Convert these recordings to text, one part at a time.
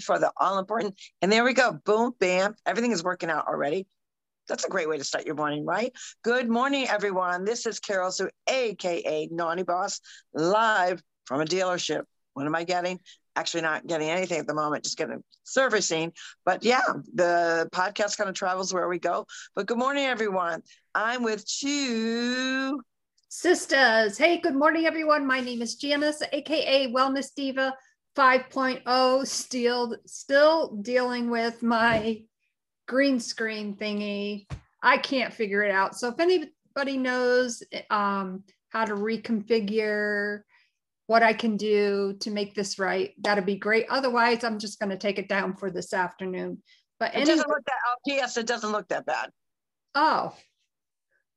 for the all important. And there we go. Boom, bam. Everything is working out already. That's a great way to start your morning, right? Good morning, everyone. This is Carol Sue, aka Naughty Boss, live from a dealership. What am I getting? Actually, not getting anything at the moment, just getting servicing. But yeah, the podcast kind of travels where we go. But good morning, everyone. I'm with two sisters. Hey, good morning, everyone. My name is Janice, aka Wellness Diva 5.0. Still, still dealing with my green screen thingy. I can't figure it out. So if anybody knows um, how to reconfigure what I can do to make this right, that'd be great. Otherwise, I'm just going to take it down for this afternoon. But it anyway, doesn't look that. Oh, yes, it doesn't look that bad. Oh.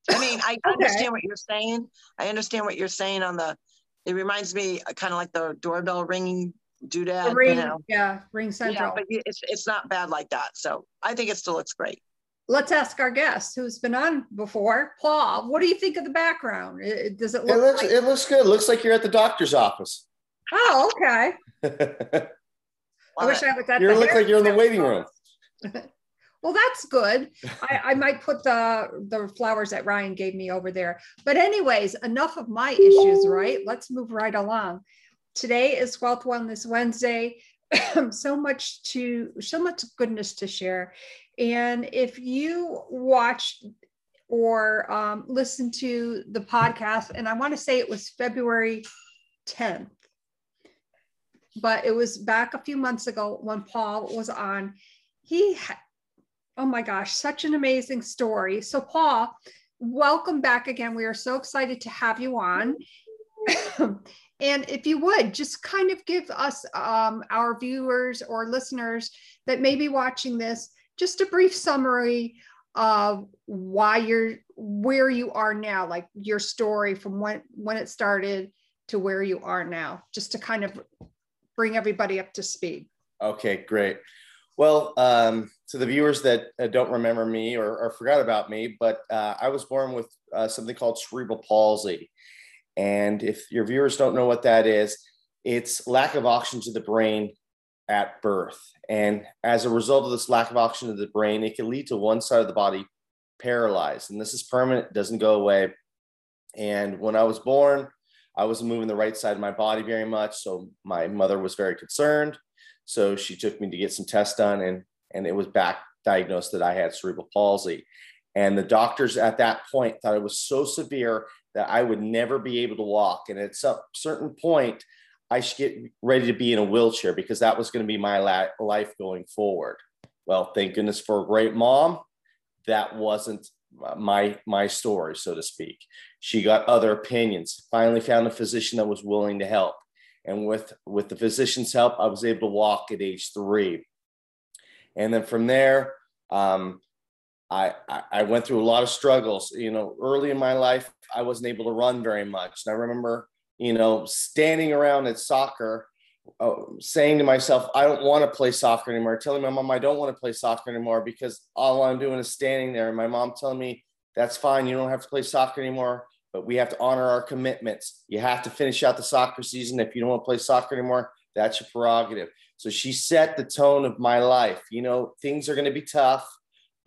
I mean, I okay. understand what you're saying. I understand what you're saying on the. It reminds me uh, kind of like the doorbell ringing doodad. Ring, you know. yeah, RingCentral. Yeah, but it's it's not bad like that. So I think it still looks great. Let's ask our guest who's been on before, Paul. What do you think of the background? It, does it look? It looks like- it looks good. It looks like you're at the doctor's office. Oh, okay. I wish I was at. You look like you're in the waiting room. well, that's good. I, I might put the the flowers that Ryan gave me over there. But anyways, enough of my issues. Right? Let's move right along today is Wealth Wellness Wednesday. so much to so much goodness to share. And if you watched or um, listened to the podcast, and I want to say it was February 10th, but it was back a few months ago when Paul was on. He, ha- oh my gosh, such an amazing story. So, Paul, welcome back again. We are so excited to have you on. And if you would just kind of give us, um, our viewers or listeners that may be watching this, just a brief summary of why you're where you are now, like your story from when when it started to where you are now, just to kind of bring everybody up to speed. Okay, great. Well, um, to the viewers that uh, don't remember me or, or, forgot about me, but uh, I was born with uh, something called cerebral palsy. And if your viewers don't know what that is, it's lack of oxygen to the brain at birth. And as a result of this lack of oxygen to the brain, it can lead to one side of the body paralyzed. And this is permanent, doesn't go away. And when I was born, I wasn't moving the right side of my body very much. So my mother was very concerned. So she took me to get some tests done, and, and it was back diagnosed that I had cerebral palsy. And the doctors at that point thought it was so severe that I would never be able to walk. And at some certain point, I should get ready to be in a wheelchair because that was going to be my la- life going forward. Well, thank goodness for a great mom. That wasn't my my story, so to speak. She got other opinions. Finally, found a physician that was willing to help, and with with the physician's help, I was able to walk at age three. And then from there, um, I, I went through a lot of struggles. You know, early in my life, I wasn't able to run very much. And I remember, you know, standing around at soccer, uh, saying to myself, I don't want to play soccer anymore. Telling my mom, I don't want to play soccer anymore because all I'm doing is standing there. And my mom telling me, that's fine. You don't have to play soccer anymore, but we have to honor our commitments. You have to finish out the soccer season. If you don't want to play soccer anymore, that's your prerogative. So she set the tone of my life. You know, things are going to be tough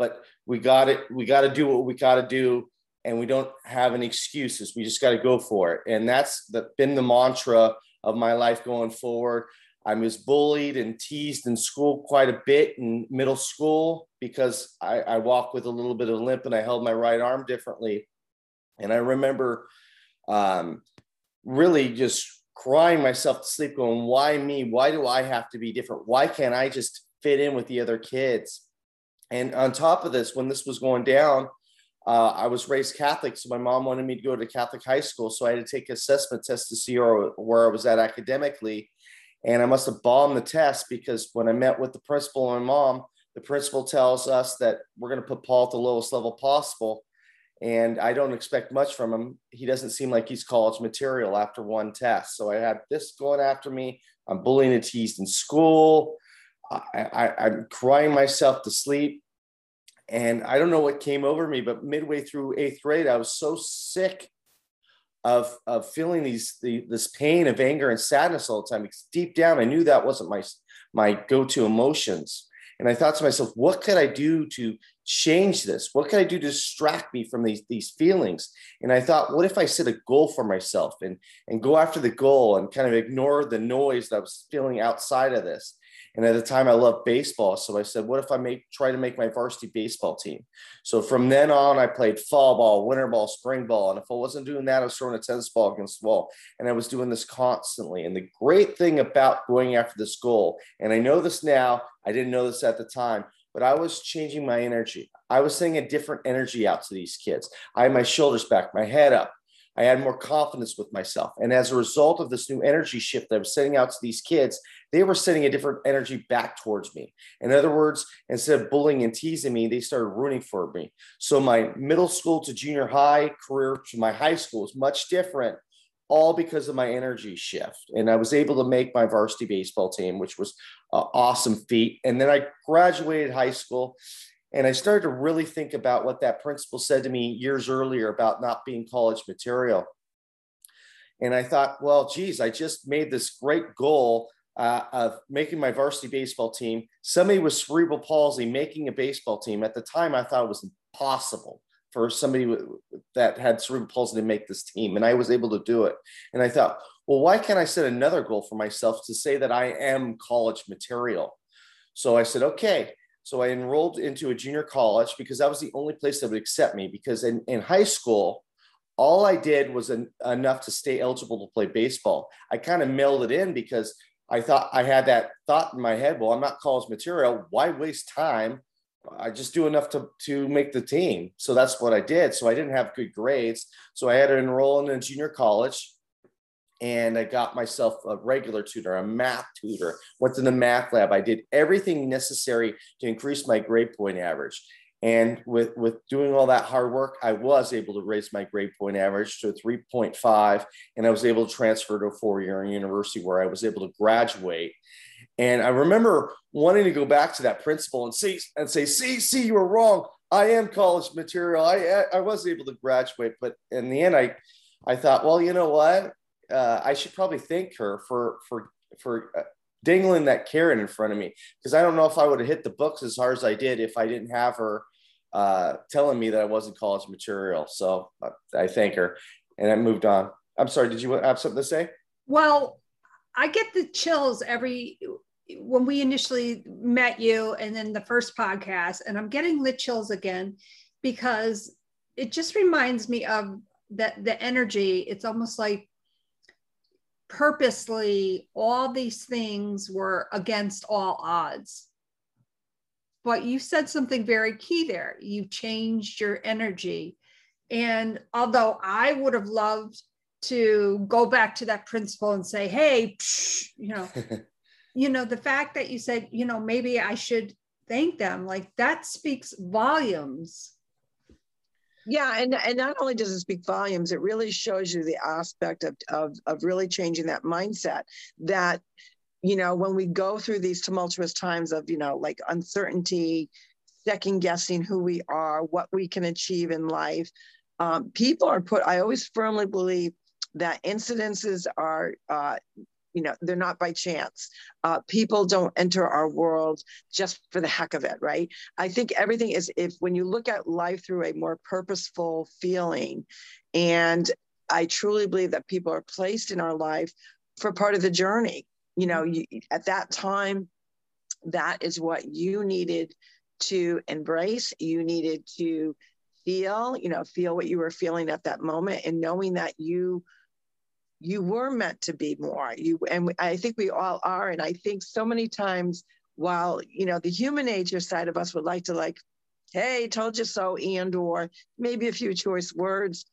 but we got it. We got to do what we got to do, and we don't have any excuses. We just got to go for it, and that's the, been the mantra of my life going forward. I was bullied and teased in school quite a bit in middle school because I, I walk with a little bit of a limp and I held my right arm differently. And I remember um, really just crying myself to sleep, going, Why me? Why do I have to be different? Why can't I just fit in with the other kids? And on top of this, when this was going down, uh, I was raised Catholic, so my mom wanted me to go to Catholic high school. So I had to take assessment tests to see where I was at academically. And I must have bombed the test because when I met with the principal and my mom, the principal tells us that we're going to put Paul at the lowest level possible. And I don't expect much from him. He doesn't seem like he's college material after one test. So I had this going after me. I'm bullying and teased in school. I, I, am crying myself to sleep. And I don't know what came over me, but midway through eighth grade, I was so sick of of feeling these the, this pain of anger and sadness all the time. Because deep down i knew that wasn't my my go-to emotions. And i thought to myself what could i do to change this? What could i do to distract me from these these feelings? And i thought what if i set a goal for myself and and go after the goal and kind of ignore the noise that i was feeling outside of this and at the time, I loved baseball. So I said, what if I make try to make my varsity baseball team? So from then on, I played fall ball, winter ball, spring ball. And if I wasn't doing that, I was throwing a tennis ball against the wall. And I was doing this constantly. And the great thing about going after this goal, and I know this now, I didn't know this at the time, but I was changing my energy. I was sending a different energy out to these kids. I had my shoulders back, my head up. I had more confidence with myself. And as a result of this new energy shift that I was sending out to these kids, they were sending a different energy back towards me. In other words, instead of bullying and teasing me, they started rooting for me. So my middle school to junior high career to my high school is much different, all because of my energy shift. And I was able to make my varsity baseball team, which was an awesome feat. And then I graduated high school and I started to really think about what that principal said to me years earlier about not being college material. And I thought, well, geez, I just made this great goal uh, of making my varsity baseball team. Somebody with cerebral palsy making a baseball team at the time, I thought it was impossible for somebody that had cerebral palsy to make this team, and I was able to do it. And I thought, well, why can't I set another goal for myself to say that I am college material? So I said, okay. So I enrolled into a junior college because that was the only place that would accept me. Because in, in high school, all I did was enough to stay eligible to play baseball. I kind of mailed it in because I thought I had that thought in my head. Well, I'm not college material. Why waste time? I just do enough to to make the team. So that's what I did. So I didn't have good grades. So I had to enroll in a junior college, and I got myself a regular tutor, a math tutor. Went to the math lab. I did everything necessary to increase my grade point average. And with, with doing all that hard work, I was able to raise my grade point average to 3.5. And I was able to transfer to a four year university where I was able to graduate. And I remember wanting to go back to that principal and see and say, see, see, you were wrong. I am college material. I I was able to graduate, but in the end, I I thought, well, you know what? Uh, I should probably thank her for for for uh, dangling that carrot in front of me because I don't know if I would have hit the books as hard as I did if I didn't have her uh, telling me that I wasn't college material. So uh, I thank her and I moved on. I'm sorry, did you have something to say? Well, I get the chills every when we initially met you and then the first podcast, and I'm getting the chills again because it just reminds me of that the energy. It's almost like purposely all these things were against all odds but you said something very key there. You changed your energy. And although I would have loved to go back to that principal and say, hey, psh, you know, you know, the fact that you said, you know, maybe I should thank them, like that speaks volumes. Yeah, and, and not only does it speak volumes, it really shows you the aspect of, of, of really changing that mindset that you know, when we go through these tumultuous times of, you know, like uncertainty, second guessing who we are, what we can achieve in life, um, people are put, I always firmly believe that incidences are, uh, you know, they're not by chance. Uh, people don't enter our world just for the heck of it, right? I think everything is, if when you look at life through a more purposeful feeling, and I truly believe that people are placed in our life for part of the journey you know you, at that time that is what you needed to embrace you needed to feel you know feel what you were feeling at that moment and knowing that you you were meant to be more you and i think we all are and i think so many times while you know the human nature side of us would like to like hey told you so and or maybe a few choice words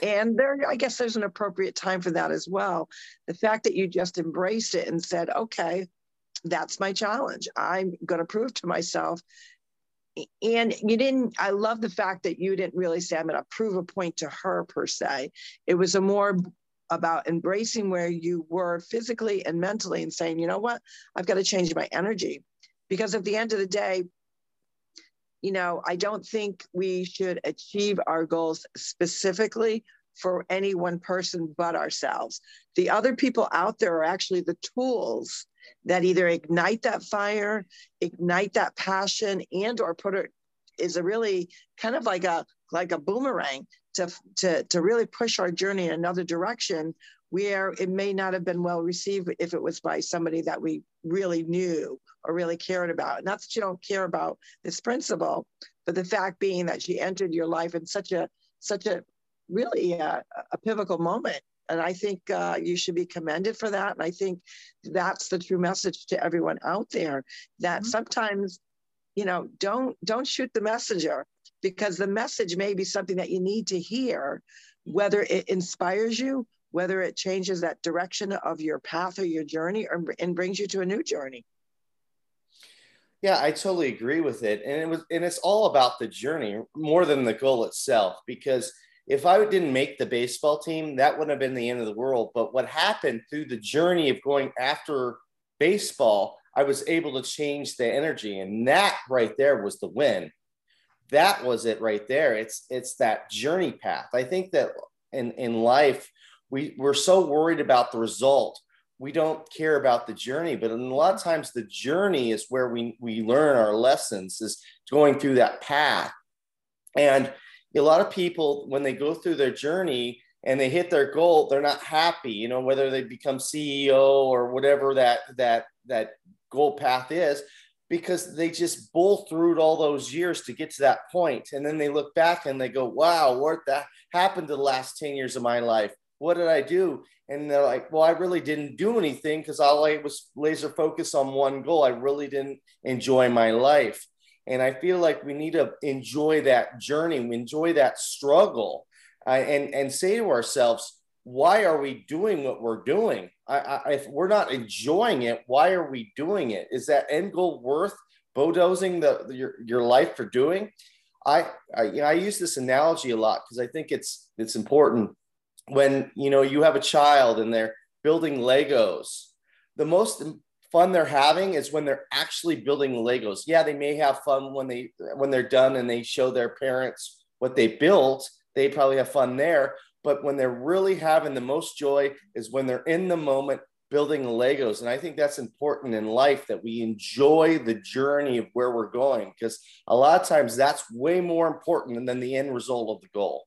and there, I guess there's an appropriate time for that as well. The fact that you just embraced it and said, okay, that's my challenge. I'm going to prove to myself. And you didn't, I love the fact that you didn't really say, I'm going to prove a point to her per se. It was a more about embracing where you were physically and mentally and saying, you know what, I've got to change my energy. Because at the end of the day, you know, I don't think we should achieve our goals specifically for any one person but ourselves. The other people out there are actually the tools that either ignite that fire, ignite that passion, and or put it is a really kind of like a like a boomerang to to to really push our journey in another direction where it may not have been well received if it was by somebody that we really knew or really cared about. Not that you don't care about this principal, but the fact being that she entered your life in such a such a really a, a pivotal moment. And I think uh, you should be commended for that. And I think that's the true message to everyone out there that mm-hmm. sometimes, you know, don't don't shoot the messenger because the message may be something that you need to hear, whether it inspires you, whether it changes that direction of your path or your journey, or, and brings you to a new journey. Yeah, I totally agree with it, and it was, and it's all about the journey more than the goal itself. Because if I didn't make the baseball team, that wouldn't have been the end of the world. But what happened through the journey of going after baseball, I was able to change the energy, and that right there was the win that was it right there. It's it's that journey path. I think that in in life we we're so worried about the result we don't care about the journey but a lot of times the journey is where we we learn our lessons is going through that path and a lot of people when they go through their journey and they hit their goal they're not happy you know whether they become ceo or whatever that that that goal path is because they just bull through all those years to get to that point. And then they look back and they go wow what that happened to the last 10 years of my life? What did i do? And they're like well i really didn't do anything because all i was laser focused on one goal. I really didn't enjoy my life. And i feel like we need to enjoy that journey. We enjoy that struggle. Uh, and and say to ourselves why are we doing what we're doing? I, I, if we're not enjoying it, why are we doing it? Is that end goal worth bulldozing the, the your, your life for doing? I, I, you know, I use this analogy a lot because I think it's it's important when you know you have a child and they're building Legos. The most fun they're having is when they're actually building Legos. Yeah, they may have fun when they when they're done and they show their parents what they built. They probably have fun there, but when they're really having the most joy is when they're in the moment building Legos. And I think that's important in life that we enjoy the journey of where we're going because a lot of times that's way more important than the end result of the goal.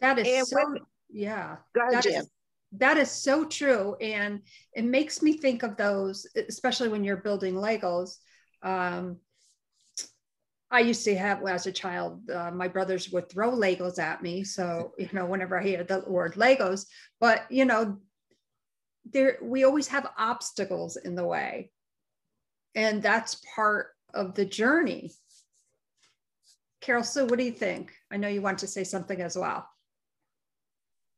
That is and so, when, yeah. Ahead, that, is, that is so true. And it makes me think of those, especially when you're building Legos. Um, I used to have, as a child, uh, my brothers would throw Legos at me. So, you know, whenever I hear the word Legos, but, you know, there, we always have obstacles in the way. And that's part of the journey. Carol Sue, what do you think? I know you want to say something as well.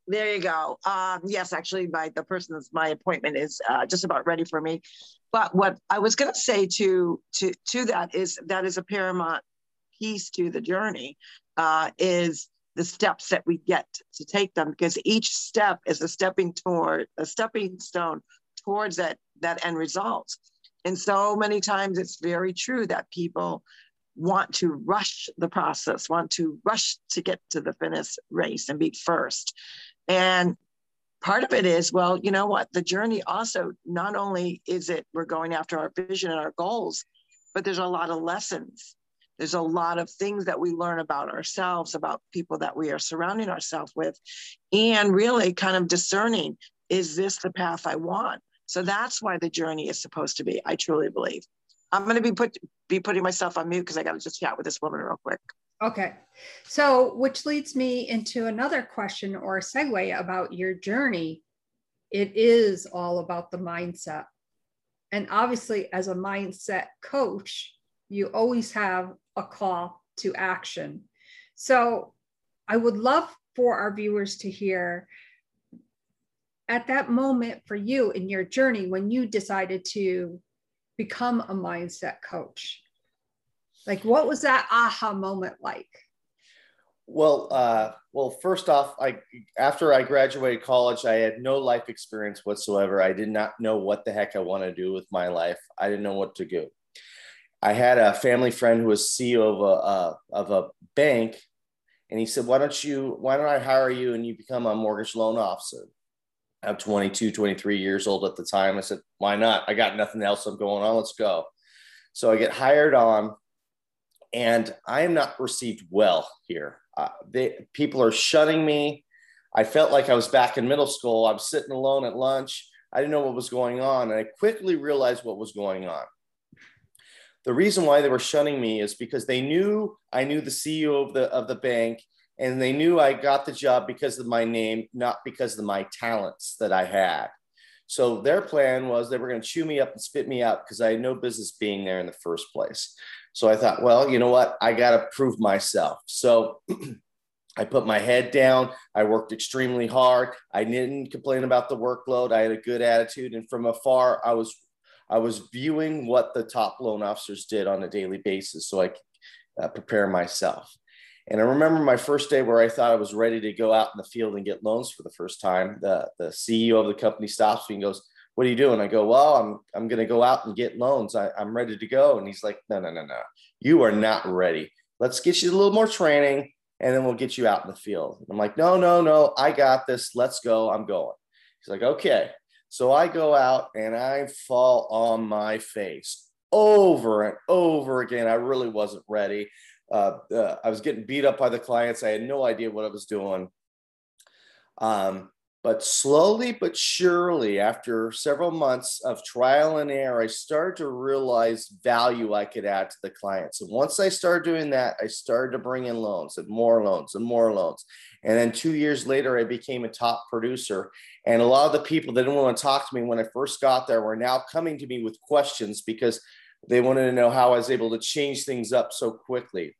There you go. Um, yes, actually, my the person that's my appointment is uh, just about ready for me. But what I was going to say to to to that is that is a paramount piece to the journey uh, is the steps that we get to take them because each step is a stepping toward a stepping stone towards that that end result. And so many times it's very true that people want to rush the process, want to rush to get to the finish race and be first. And part of it is, well, you know what? The journey also, not only is it we're going after our vision and our goals, but there's a lot of lessons. There's a lot of things that we learn about ourselves, about people that we are surrounding ourselves with, and really kind of discerning is this the path I want? So that's why the journey is supposed to be, I truly believe. I'm going to be put be putting myself on mute because I got to just chat with this woman real quick. Okay. So, which leads me into another question or segue about your journey. It is all about the mindset. And obviously, as a mindset coach, you always have a call to action. So, I would love for our viewers to hear at that moment for you in your journey when you decided to become a mindset coach like, what was that aha moment like? Well, uh, well, first off, I after I graduated college, I had no life experience whatsoever. I did not know what the heck I want to do with my life. I didn't know what to do. I had a family friend who was CEO of a uh, of a bank, And he said, Why don't you, why don't I hire you and you become a mortgage loan officer? I'm 22, 23 years old at the time. I said, Why not? I got nothing else I'm going on. Let's go. So I get hired on, and I am not received well here. Uh, they, people are shunning me. I felt like I was back in middle school. I was sitting alone at lunch. I didn't know what was going on. And I quickly realized what was going on. The reason why they were shunning me is because they knew I knew the CEO of the, of the bank and they knew I got the job because of my name, not because of my talents that I had. So their plan was they were going to chew me up and spit me out because I had no business being there in the first place. So I thought, well, you know what? I got to prove myself. So I put my head down. I worked extremely hard. I didn't complain about the workload. I had a good attitude, and from afar, I was I was viewing what the top loan officers did on a daily basis, so I could uh, prepare myself. And I remember my first day where I thought I was ready to go out in the field and get loans for the first time. The, the CEO of the company stops me and goes, What are you doing? I go, Well, I'm, I'm going to go out and get loans. I, I'm ready to go. And he's like, No, no, no, no. You are not ready. Let's get you a little more training and then we'll get you out in the field. And I'm like, No, no, no. I got this. Let's go. I'm going. He's like, Okay. So I go out and I fall on my face over and over again. I really wasn't ready uh, uh, I was getting beat up by the clients. I had no idea what I was doing. Um, but slowly but surely, after several months of trial and error, I started to realize value I could add to the clients. And once I started doing that, I started to bring in loans and more loans and more loans. And then two years later, I became a top producer. And a lot of the people that didn't want to talk to me when I first got there were now coming to me with questions because they wanted to know how I was able to change things up so quickly.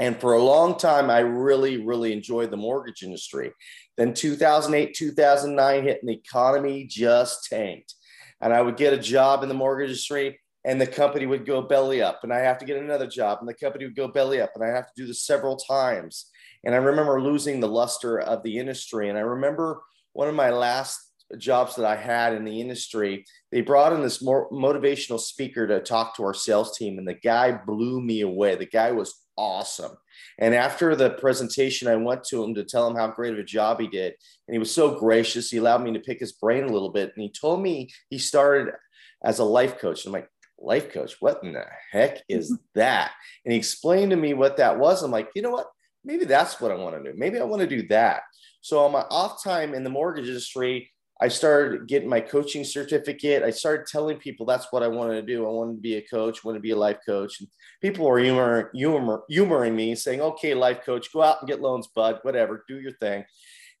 And for a long time, I really, really enjoyed the mortgage industry. Then 2008, 2009 hit, and the economy just tanked. And I would get a job in the mortgage industry, and the company would go belly up. And I have to get another job, and the company would go belly up. And I have to do this several times. And I remember losing the luster of the industry. And I remember one of my last jobs that I had in the industry, they brought in this more motivational speaker to talk to our sales team, and the guy blew me away. The guy was awesome. And after the presentation, I went to him to tell him how great of a job he did, and he was so gracious. He allowed me to pick his brain a little bit, and he told me he started as a life coach. And I'm like, life coach? What in the heck is that? And he explained to me what that was. I'm like, you know what? Maybe that's what I want to do. Maybe I want to do that. So on my off time in the mortgage industry, I started getting my coaching certificate. I started telling people that's what I wanted to do. I wanted to be a coach, wanted to be a life coach. And people were humor, humor, humoring me, saying, okay, life coach, go out and get loans, bud, whatever, do your thing.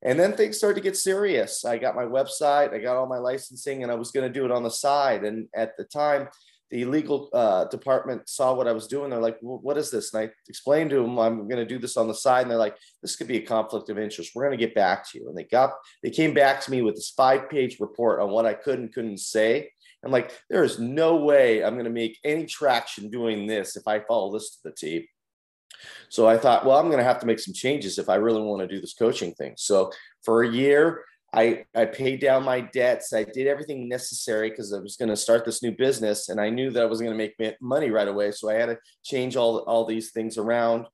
And then things started to get serious. I got my website, I got all my licensing, and I was going to do it on the side. And at the time, the legal uh, department saw what I was doing. They're like, well, "What is this?" And I explained to them, "I'm going to do this on the side." And they're like, "This could be a conflict of interest. We're going to get back to you." And they got, they came back to me with this five-page report on what I could and couldn't say. I'm like, there is no way I'm going to make any traction doing this if I follow this to the T. So I thought, well, I'm going to have to make some changes if I really want to do this coaching thing. So for a year, I, I paid down my debts. I did everything necessary because I was going to start this new business and I knew that I wasn't going to make money right away. So I had to change all, all these things around.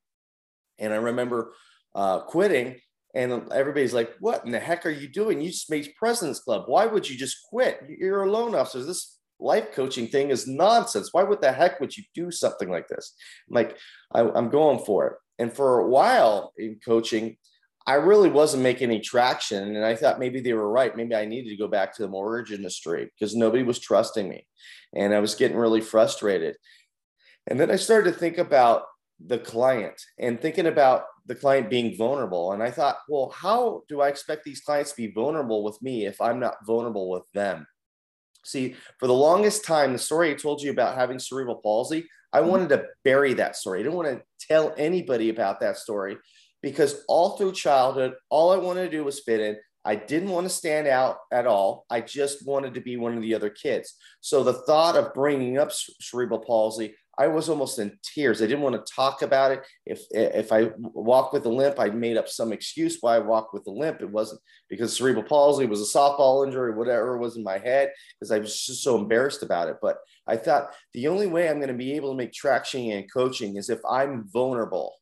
And I remember uh, quitting and everybody's like, what in the heck are you doing? You just made President's Club. Why would you just quit? You're a loan officer. This life coaching thing is nonsense. Why would the heck would you do something like this? I'm like, I, I'm going for it. And for a while in coaching, I really wasn't making any traction. And I thought maybe they were right. Maybe I needed to go back to the mortgage industry because nobody was trusting me. And I was getting really frustrated. And then I started to think about the client and thinking about the client being vulnerable. And I thought, well, how do I expect these clients to be vulnerable with me if I'm not vulnerable with them? See, for the longest time, the story I told you about having cerebral palsy, I mm-hmm. wanted to bury that story. I didn't want to tell anybody about that story because all through childhood, all I wanted to do was fit in. I didn't want to stand out at all. I just wanted to be one of the other kids. So the thought of bringing up cerebral palsy, I was almost in tears. I didn't want to talk about it. If if I walk with a limp, I made up some excuse why I walked with a limp. It wasn't because cerebral palsy was a softball injury, whatever was in my head, because I was just so embarrassed about it. But I thought the only way I'm going to be able to make traction and coaching is if I'm vulnerable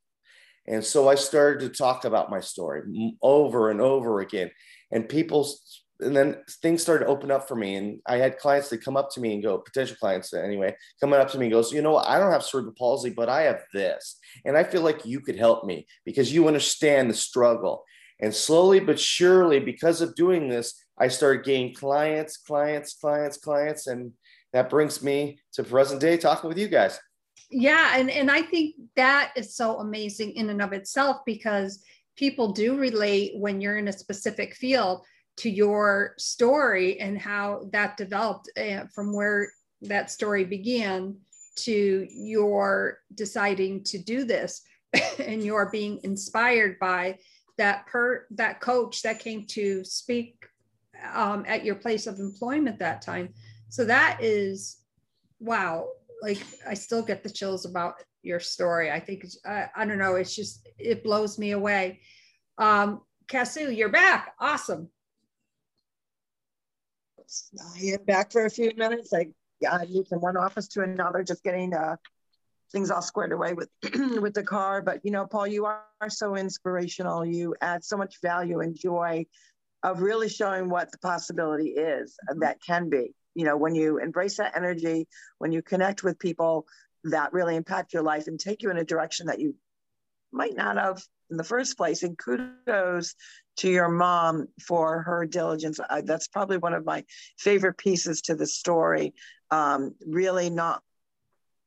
And so I started to talk about my story over and over again. And people, and then things started to open up for me. And I had clients that come up to me and go, potential clients anyway, coming up to me and goes, you know what, I don't have cerebral palsy, but I have this. And I feel like you could help me because you understand the struggle. And slowly but surely, because of doing this, I started gaining clients, clients, clients, clients. And that brings me to present day talking with you guys yeah and and i think that is so amazing in and of itself because people do relate when you're in a specific field to your story and how that developed uh, from where that story began to your deciding to do this. And you're being inspired by that per that coach that came to speak um, at your place of employment that time. So that is wow like I still get the chills about your story. I think I, I don't know. It's just it blows me away. Um, Kasu, you're back. Awesome. I am back for a few minutes. I I moved from one office to another, just getting uh, things all squared away with with the car. But you know, Paul, you are so inspirational. You add so much value and joy of really showing what the possibility is that can be you know when you embrace that energy when you connect with people that really impact your life and take you in a direction that you might not have in the first place and kudos to your mom for her diligence. I, that's probably one of my favorite pieces to the story. Um, really not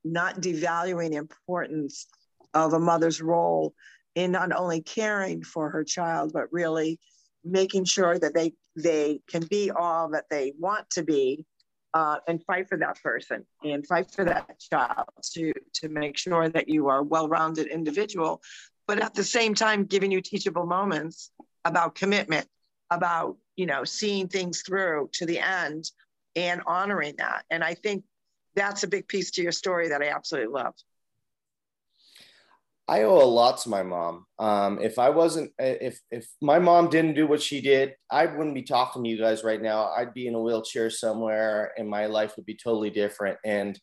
not devaluing the importance of a mother's role in not only caring for her child but really making sure that they they can be all that they want to be uh, and fight for that person and fight for that child to to make sure that you are a well-rounded individual but at the same time giving you teachable moments about commitment about you know seeing things through to the end and honoring that. And i think that's a big piece to your story that i absolutely love I owe a lot to my mom. Um, if I wasn't, if if my mom didn't do what she did, I wouldn't be talking to you guys right now. I'd be in a wheelchair somewhere, and my life would be totally different. And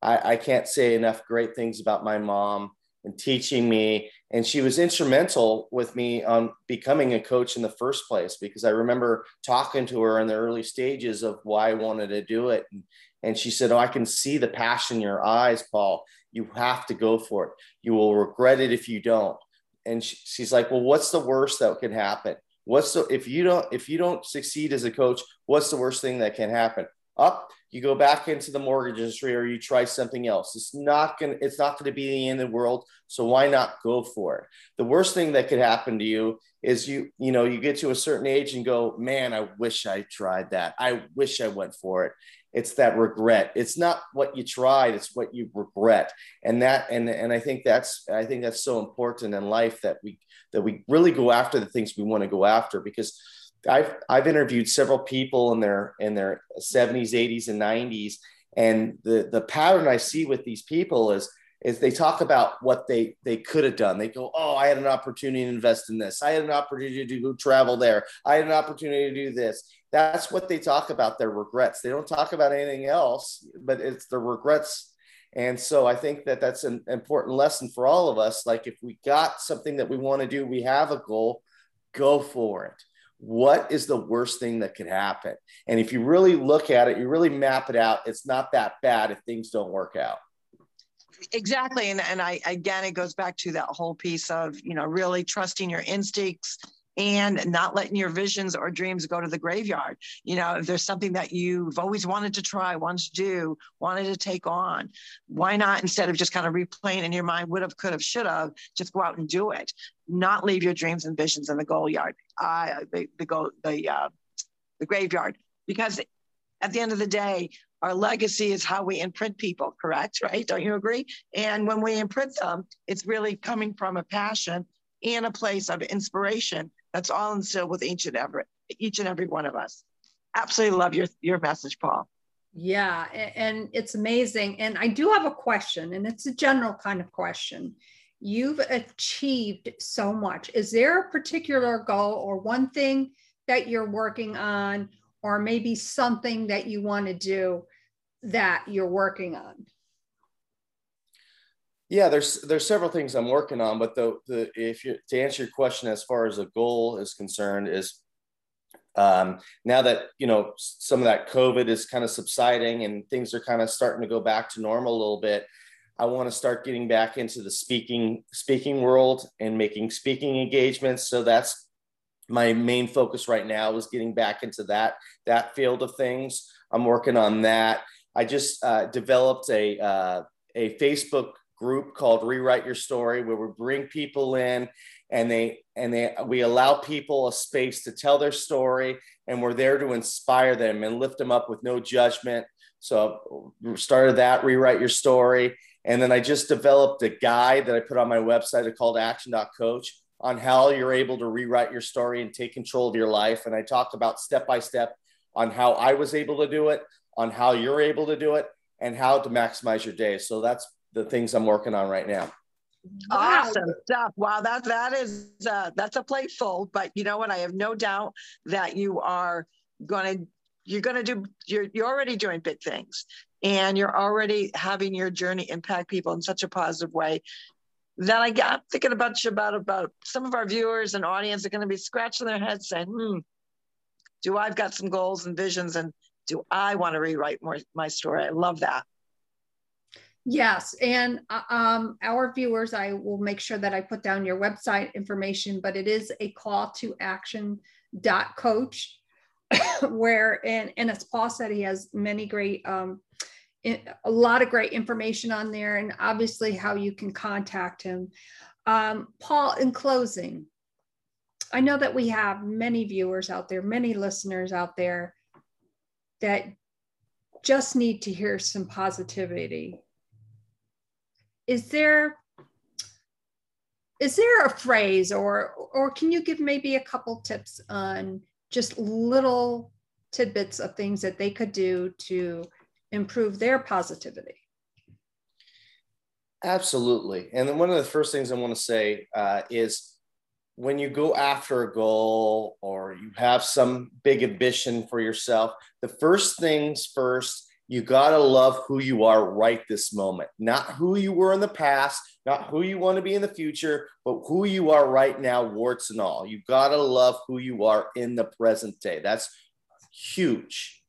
I, I can't say enough great things about my mom and teaching me. And she was instrumental with me on becoming a coach in the first place because I remember talking to her in the early stages of why I wanted to do it. And, and she said, "Oh, I can see the passion in your eyes, Paul." You have to go for it. You will regret it if you don't. And she, she's like, well, what's the worst that could happen? What's the if you don't if you don't succeed as a coach, what's the worst thing that can happen? Up, you go back into the mortgage industry or you try something else. It's not gonna it's not gonna be the end of the world. So why not go for it? The worst thing that could happen to you is you you know you get to a certain age and go, man, I wish I tried that. I wish I went for it it's that regret it's not what you tried it's what you regret and that and and i think that's i think that's so important in life that we that we really go after the things we want to go after because i've i've interviewed several people in their in their 70s 80s and 90s and the the pattern i see with these people is is they talk about what they they could have done. They go, "Oh, I had an opportunity to invest in this. I had an opportunity to travel there. I had an opportunity to do this." That's what they talk about their regrets. They don't talk about anything else but it's their regrets. And so i think that that's an important lesson for all of us. Like if we got something that we want to do we have a goal go for it. What is the worst thing that could happen? And if you really look at it you really map it out it's not that bad if things don't work out. Exactly and, and i again it goes back to that whole piece of you know really trusting your instincts and not letting your visions or dreams go to the graveyard. You know, if there's something that you've always wanted to try, wanted to do, wanted to take on, why not instead of just kind of replaying in your mind, would have, could have, should have, just go out and do it. Not leave your dreams and visions in the goal yard, uh, the, the, go, the, uh, the graveyard. Because at the end of the day, our legacy is how we imprint people, correct? Right? Don't you agree? And when we imprint them, it's really coming from a passion and a place of inspiration that's all instilled with each and every each and every one of us. Absolutely love your your message, Paul. Yeah, and it's amazing. And I do have a question, and it's a general kind of question. You've achieved so much. Is there a particular goal or one thing that you're working on, or maybe something that you want to do that you're working on? Yeah, there's there's several things I'm working on, but the the if you to answer your question as far as a goal is concerned is um, now that you know some of that COVID is kind of subsiding and things are kind of starting to go back to normal a little bit, I want to start getting back into the speaking speaking world and making speaking engagements. So that's my main focus right now is getting back into that that field of things. I'm working on that. I just uh, developed a uh, a Facebook group called Rewrite Your Story, where we bring people in and they and they we allow people a space to tell their story, and we're there to inspire them and lift them up with no judgment. So started that Rewrite Your Story, and then I just developed a guide that I put on my website called Action.coach on how you're able to rewrite your story and take control of your life. And I talked about step by step on how I was able to do it, on how you're able to do it, and how to maximize your day. So that's the things I'm working on right now. Awesome stuff. Wow, that that is uh, that's a plate full. But you know what? I have no doubt that you are going to you're going to do you're you're already doing big things, and you're already having your journey impact people in such a positive way. That I got thinking about you about about some of our viewers and audience are going to be scratching their heads saying, "Hmm, do I've got some goals and visions, and do I want to rewrite more my story?" I love that. Yes, and uh, um, our viewers, I will make sure that I put down your website information, but it is a call to action dot coach where and and as Paul said, he has many great um, a lot of great information on there, and obviously how you can contact him. Um, Paul, in closing, I know that we have many viewers out there, many listeners out there that just need to hear some positivity is there is there a phrase or or can you give maybe a couple tips on just little tidbits of things that they could do to improve their positivity? Absolutely. And then one of the first things i want to say uh, is when you go after a goal or you have some big ambition for yourself the first things first you got to love who you are right this moment, not who you were in the past, not who you want to be in the future, but who you are right now, warts and all. You got to love who you are in the present day. That's huge.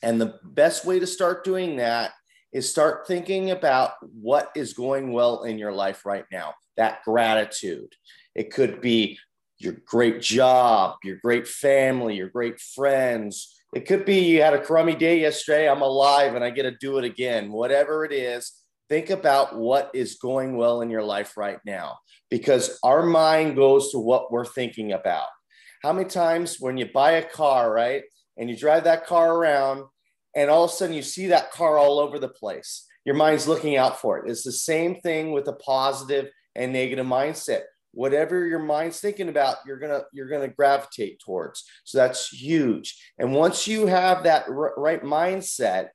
And the best way to start doing that is start thinking about what is going well in your life right now, that gratitude. It could be your great job, your great family, your great friends, it could be you had a crummy day yesterday. I'm alive and I get to do it again. Whatever it is, think about what is going well in your life right now because our mind goes to what we're thinking about. How many times when you buy a car, right, and you drive that car around and all of a sudden you see that car all over the place? Your mind's looking out for it. It's the same thing with a positive and negative mindset whatever your mind's thinking about you're gonna you're gonna gravitate towards. So that's huge. And once you have that r- right mindset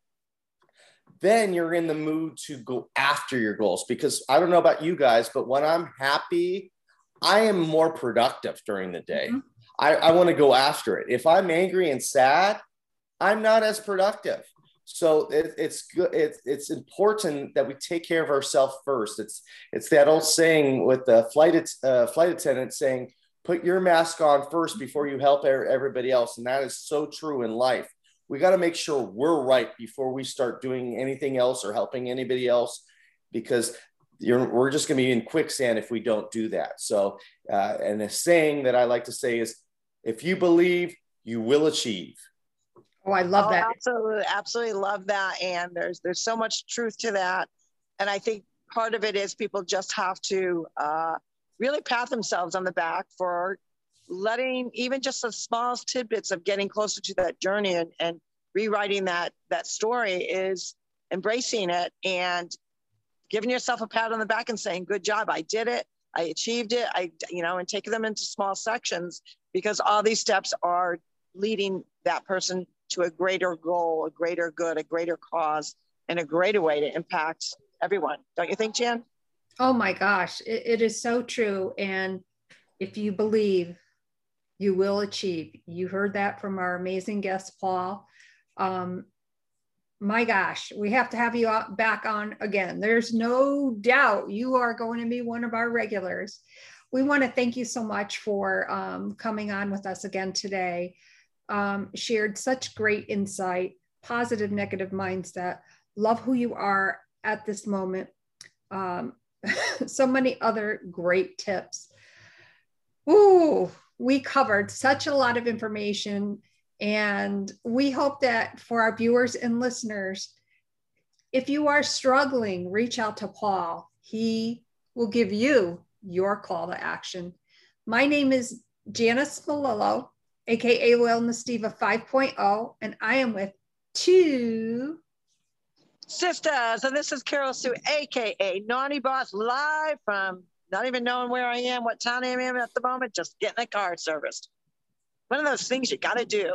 then you're in the mood to go after your goals. Because i don't know about you guys but when i'm happy i am more productive during the day. Mm-hmm. i, I want to go after it. If i'm angry and sad i'm not as productive so it, it's good. It's, it's important that we take care of ourselves first. It's it's that old saying with the flight uh, flight attendant saying, "Put your mask on first before you help everybody else," and that is so true in life. We got to make sure we're right before we start doing anything else or helping anybody else, because you're, we're just going to be in quicksand if we don't do that. So, uh, and a saying that I like to say is, "If you believe, you will achieve." Oh, I love oh, that. Absolutely, absolutely love that. And there's there's so much truth to that. And I think part of it is people just have to uh, really pat themselves on the back for letting even just the smallest tidbits of getting closer to that journey and, and rewriting that that story is embracing it and giving yourself a pat on the back and saying, "Good job, I did it." I achieved it. I, you know, and taking them into small sections because all these steps are leading that person to a greater goal, a greater good, a greater cause, and a greater way to impact everyone. Don't you think, Jan? Oh my gosh, it, it is so true. And if you believe, you will achieve. You heard that from our amazing guest, Paul. Um, my gosh, we have to have you back on again. There's no doubt you are going to be one of our regulars. We want to thank you so much for um, coming on with us again today. Um, shared such great insight, positive, negative mindset. Love who you are at this moment. Um, so many other great tips. Ooh, we covered such a lot of information and we hope that for our viewers and listeners, if you are struggling, reach out to Paul. He will give you your call to action. My name is Janice Malillo, aka Wellness Diva 5.0, and I am with two sisters. And this is Carol Sue, aka Naughty Boss, live from not even knowing where I am, what town I am in at the moment, just getting a car serviced one of those things you got to do.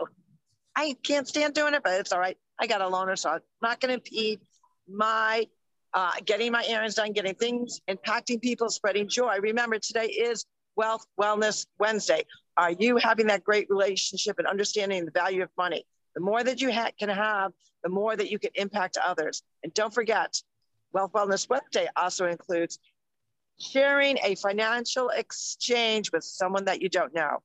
I can't stand doing it, but it's all right. I got a loaner, so I'm not going to impede my uh, getting my errands done, getting things, impacting people, spreading joy. Remember, today is Wealth Wellness Wednesday. Are you having that great relationship and understanding the value of money? The more that you ha- can have, the more that you can impact others. And don't forget, Wealth Wellness Wednesday also includes sharing a financial exchange with someone that you don't know.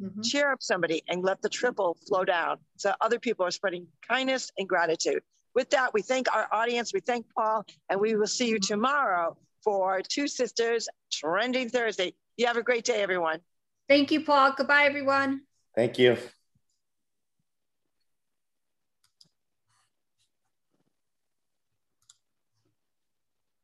Mm-hmm. Cheer up somebody and let the triple flow down so other people are spreading kindness and gratitude. With that, we thank our audience, we thank Paul, and we will see you mm-hmm. tomorrow for Two Sisters Trending Thursday. You have a great day, everyone. Thank you, Paul. Goodbye, everyone. Thank you.